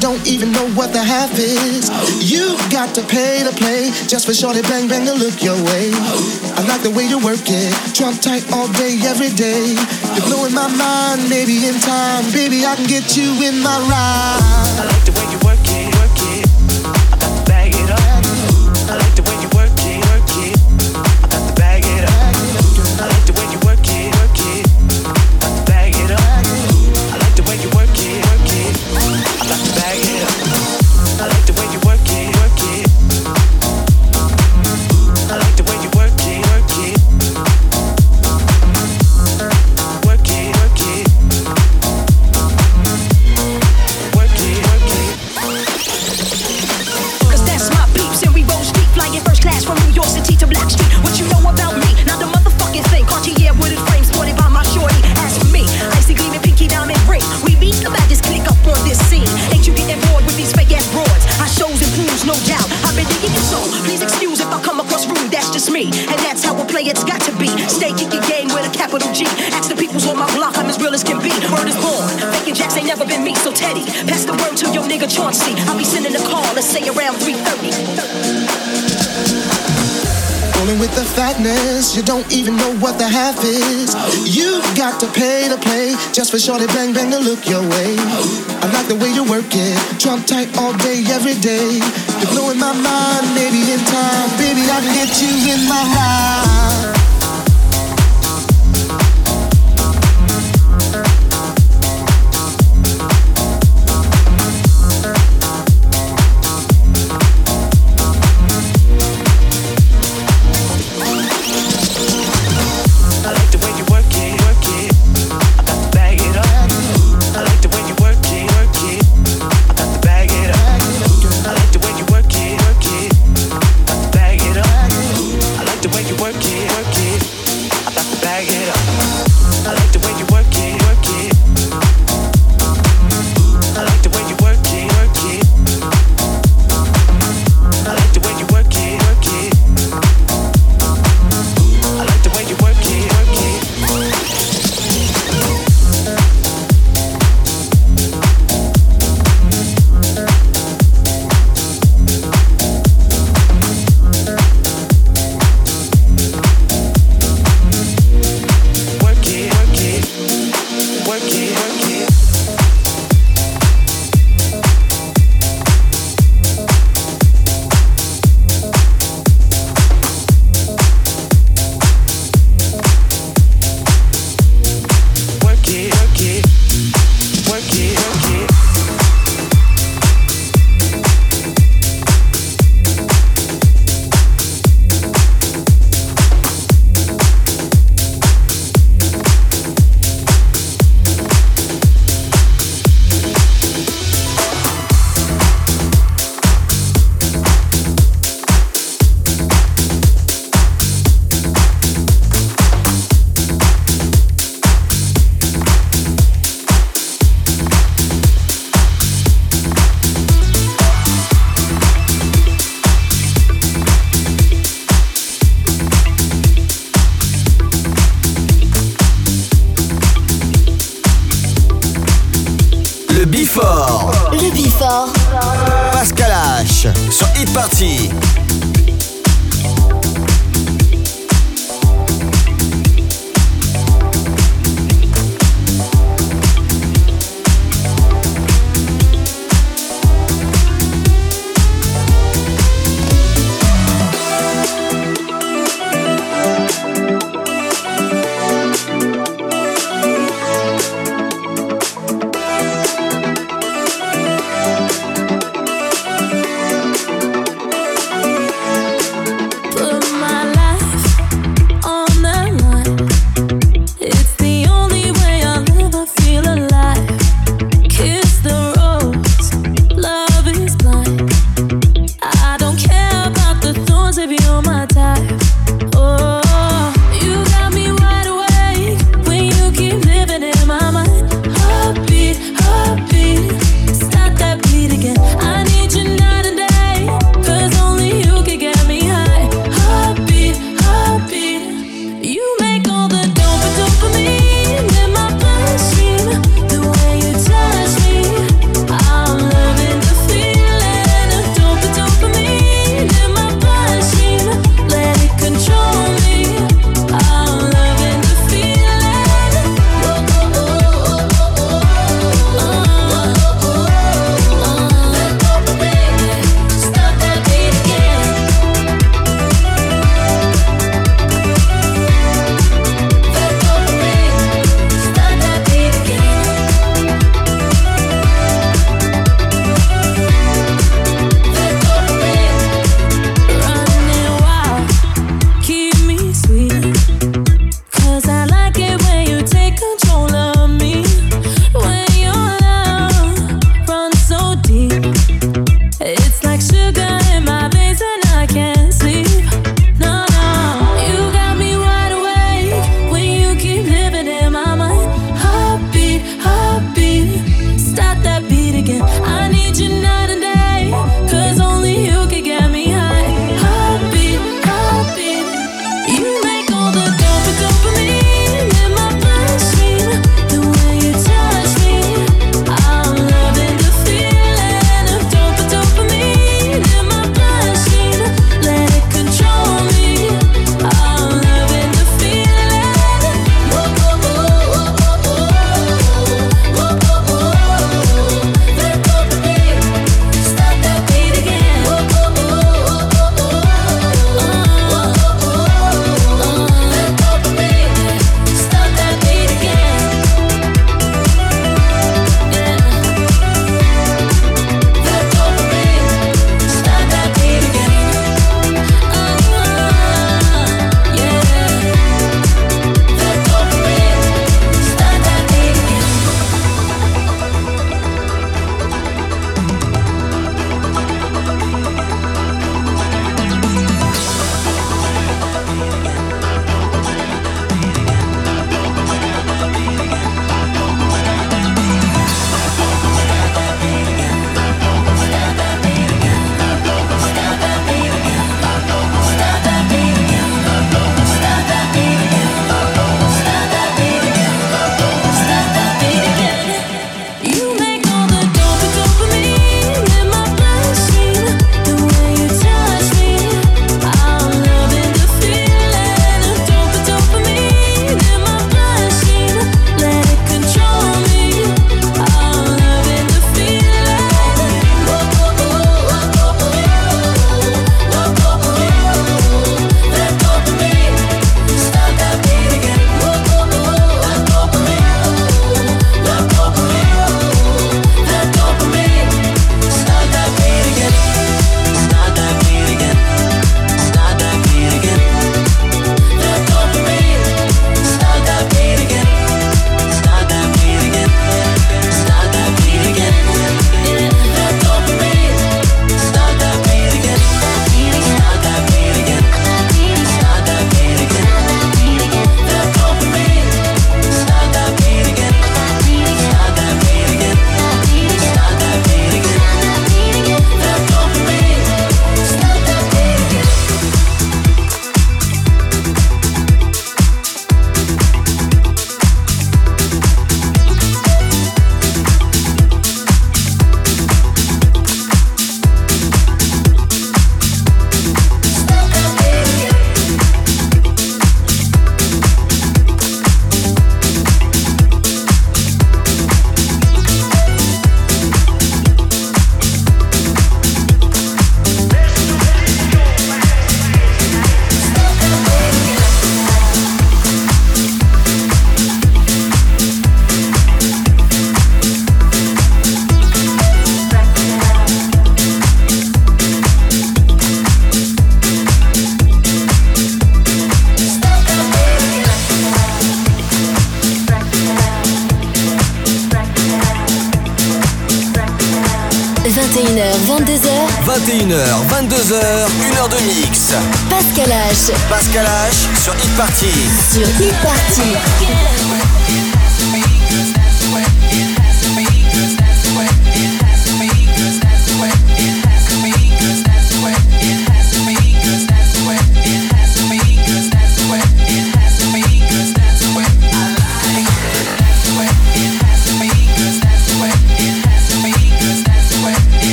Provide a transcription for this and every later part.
don't even know what the half is. You got to pay to play just for shorty bang bang to look your way. I like the way you work it, trump tight all day, every day. You're blowing my mind, maybe in time, baby I can get you in my ride. I like the way you work even know what the half is. You got to pay to play just for shorty bang bang to look your way. I like the way you work it, trump tight all day, every day. You're blowing my mind, maybe in time, baby I can get you in my ride.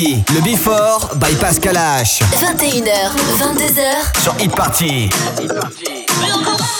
Le Before by Pascal H. 21h, 22h. Sur Hit Party. Before.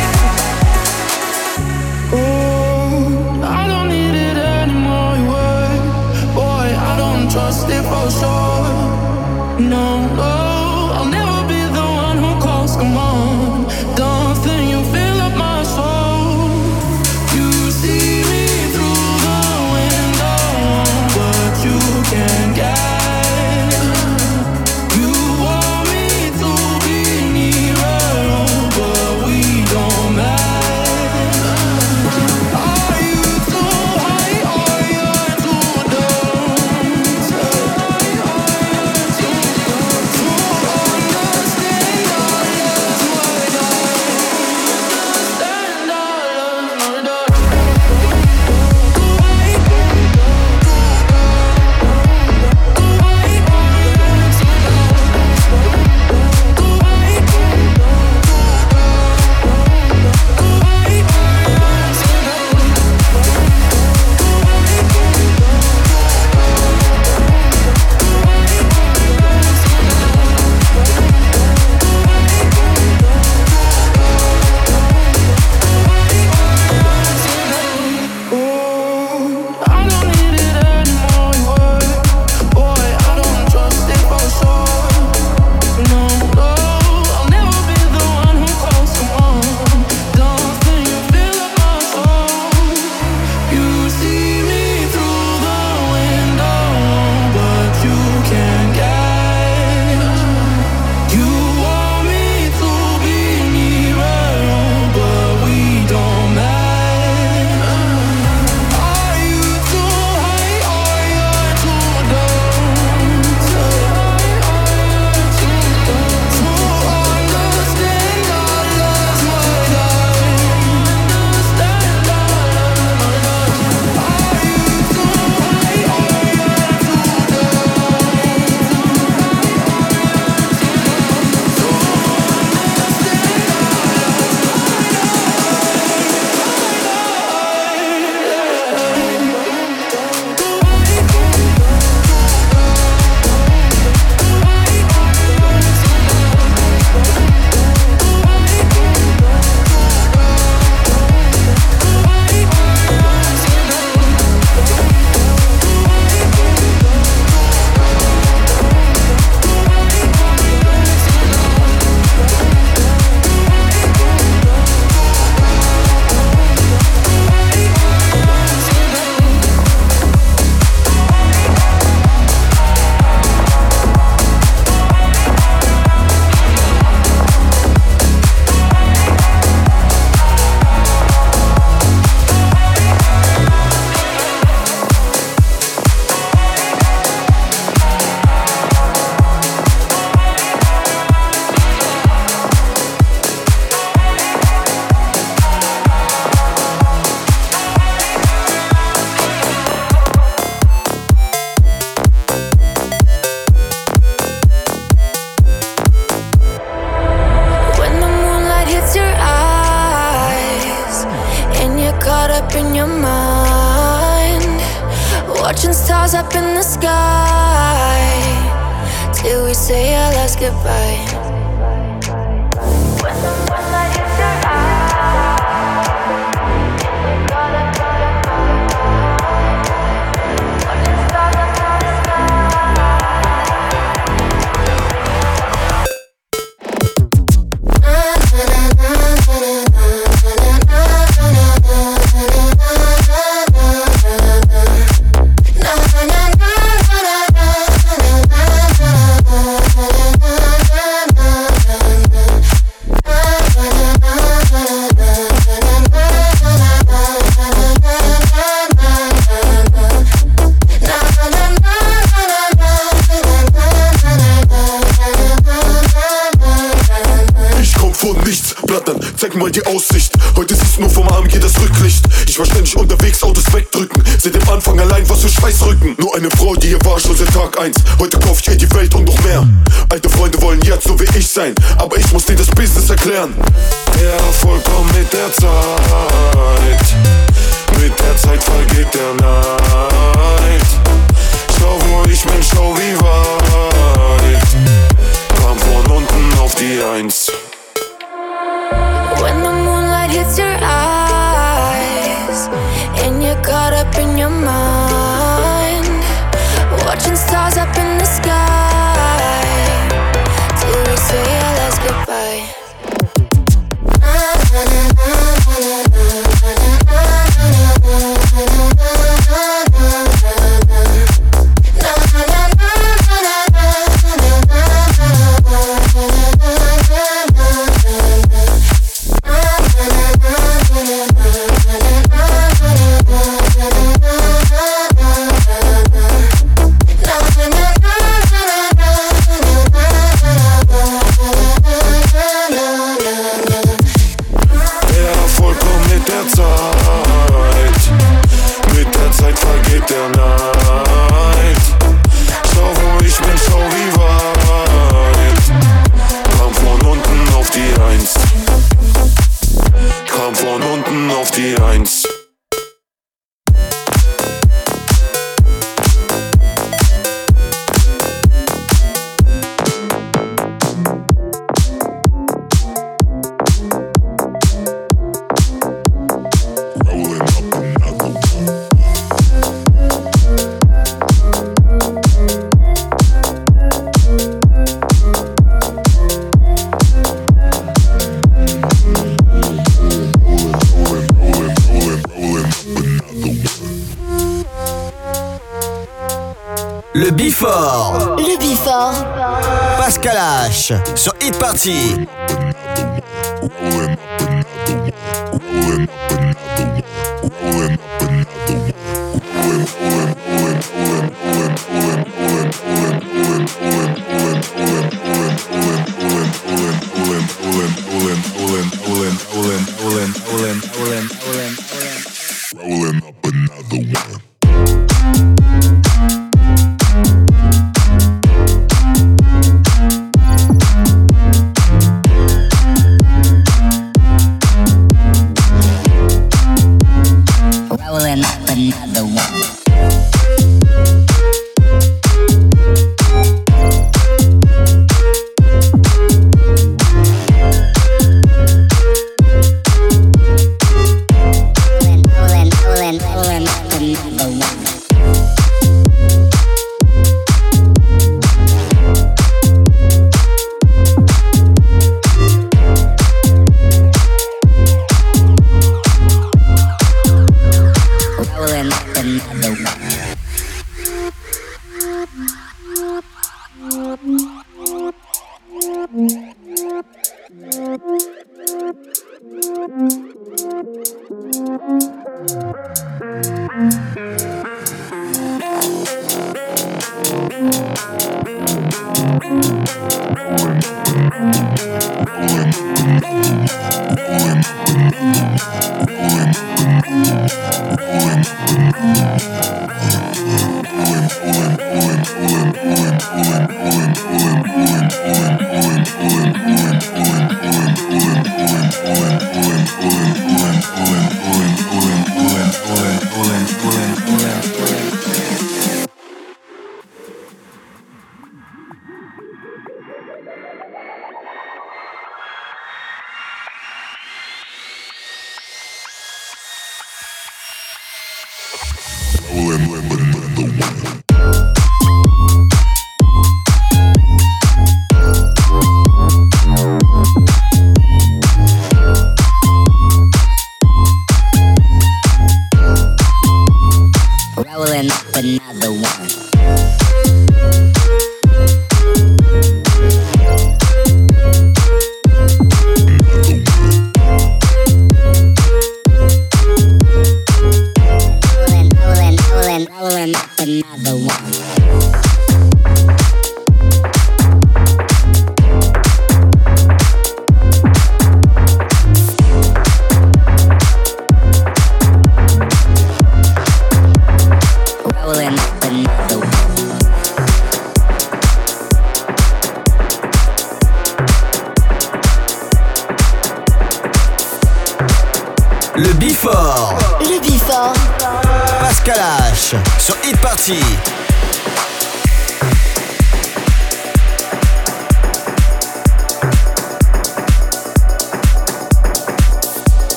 Помоги ты нам.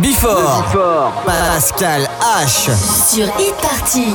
Before. Pascal H. Sur e-party.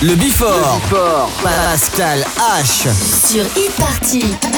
Le Bifort. Pascal H. Sur e-party.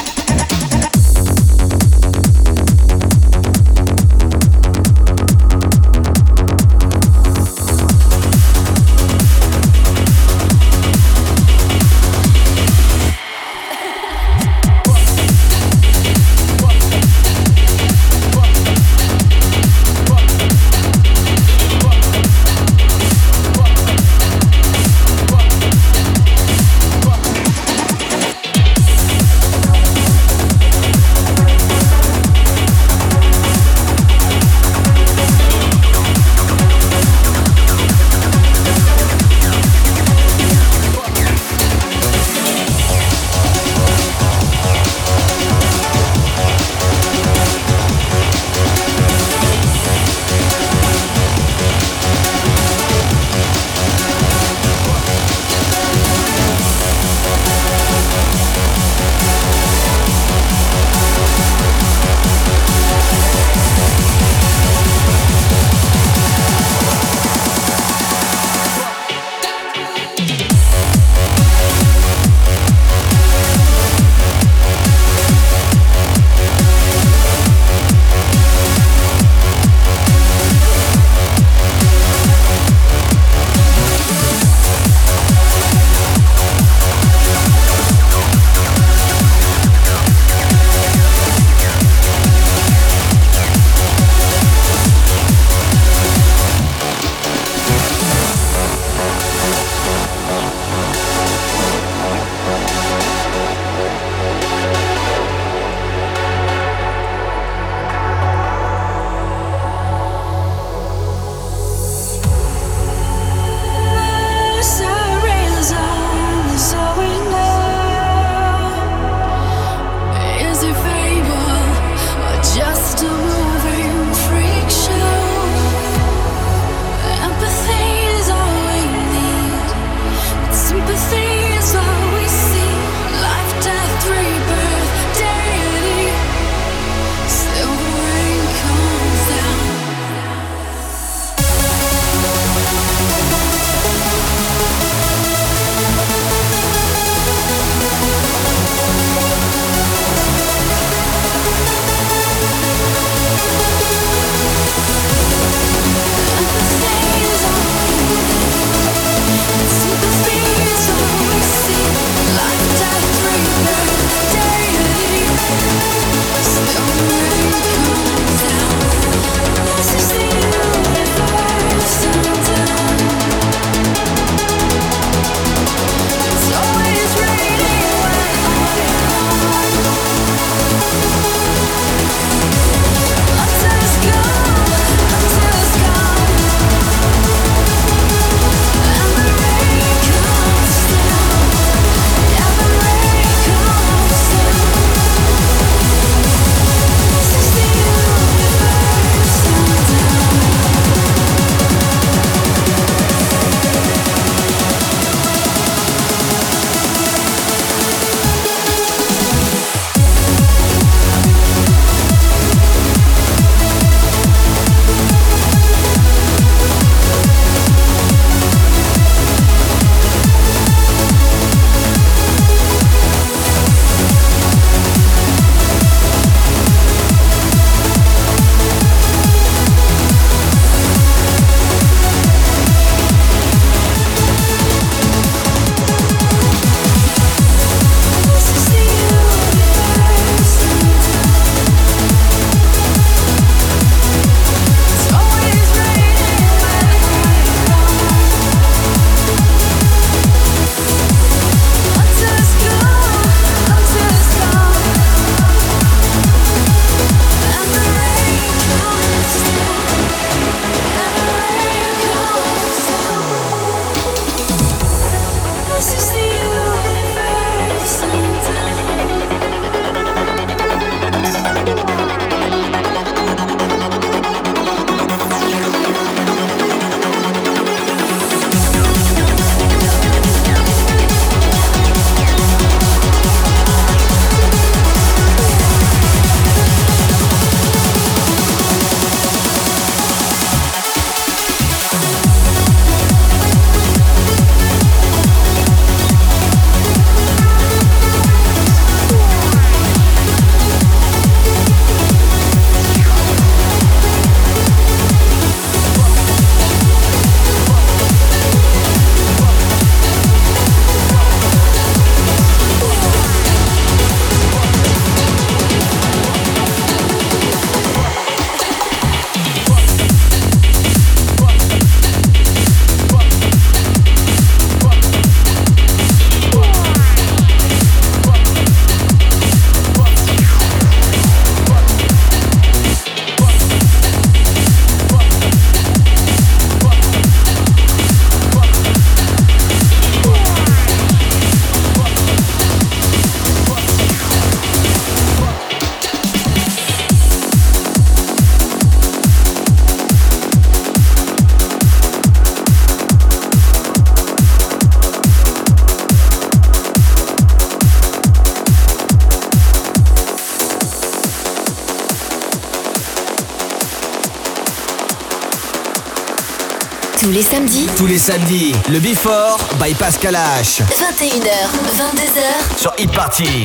Les samedis, Tous les samedis, le Before by Pascal H. 21h, 22h, Sur Hit Party.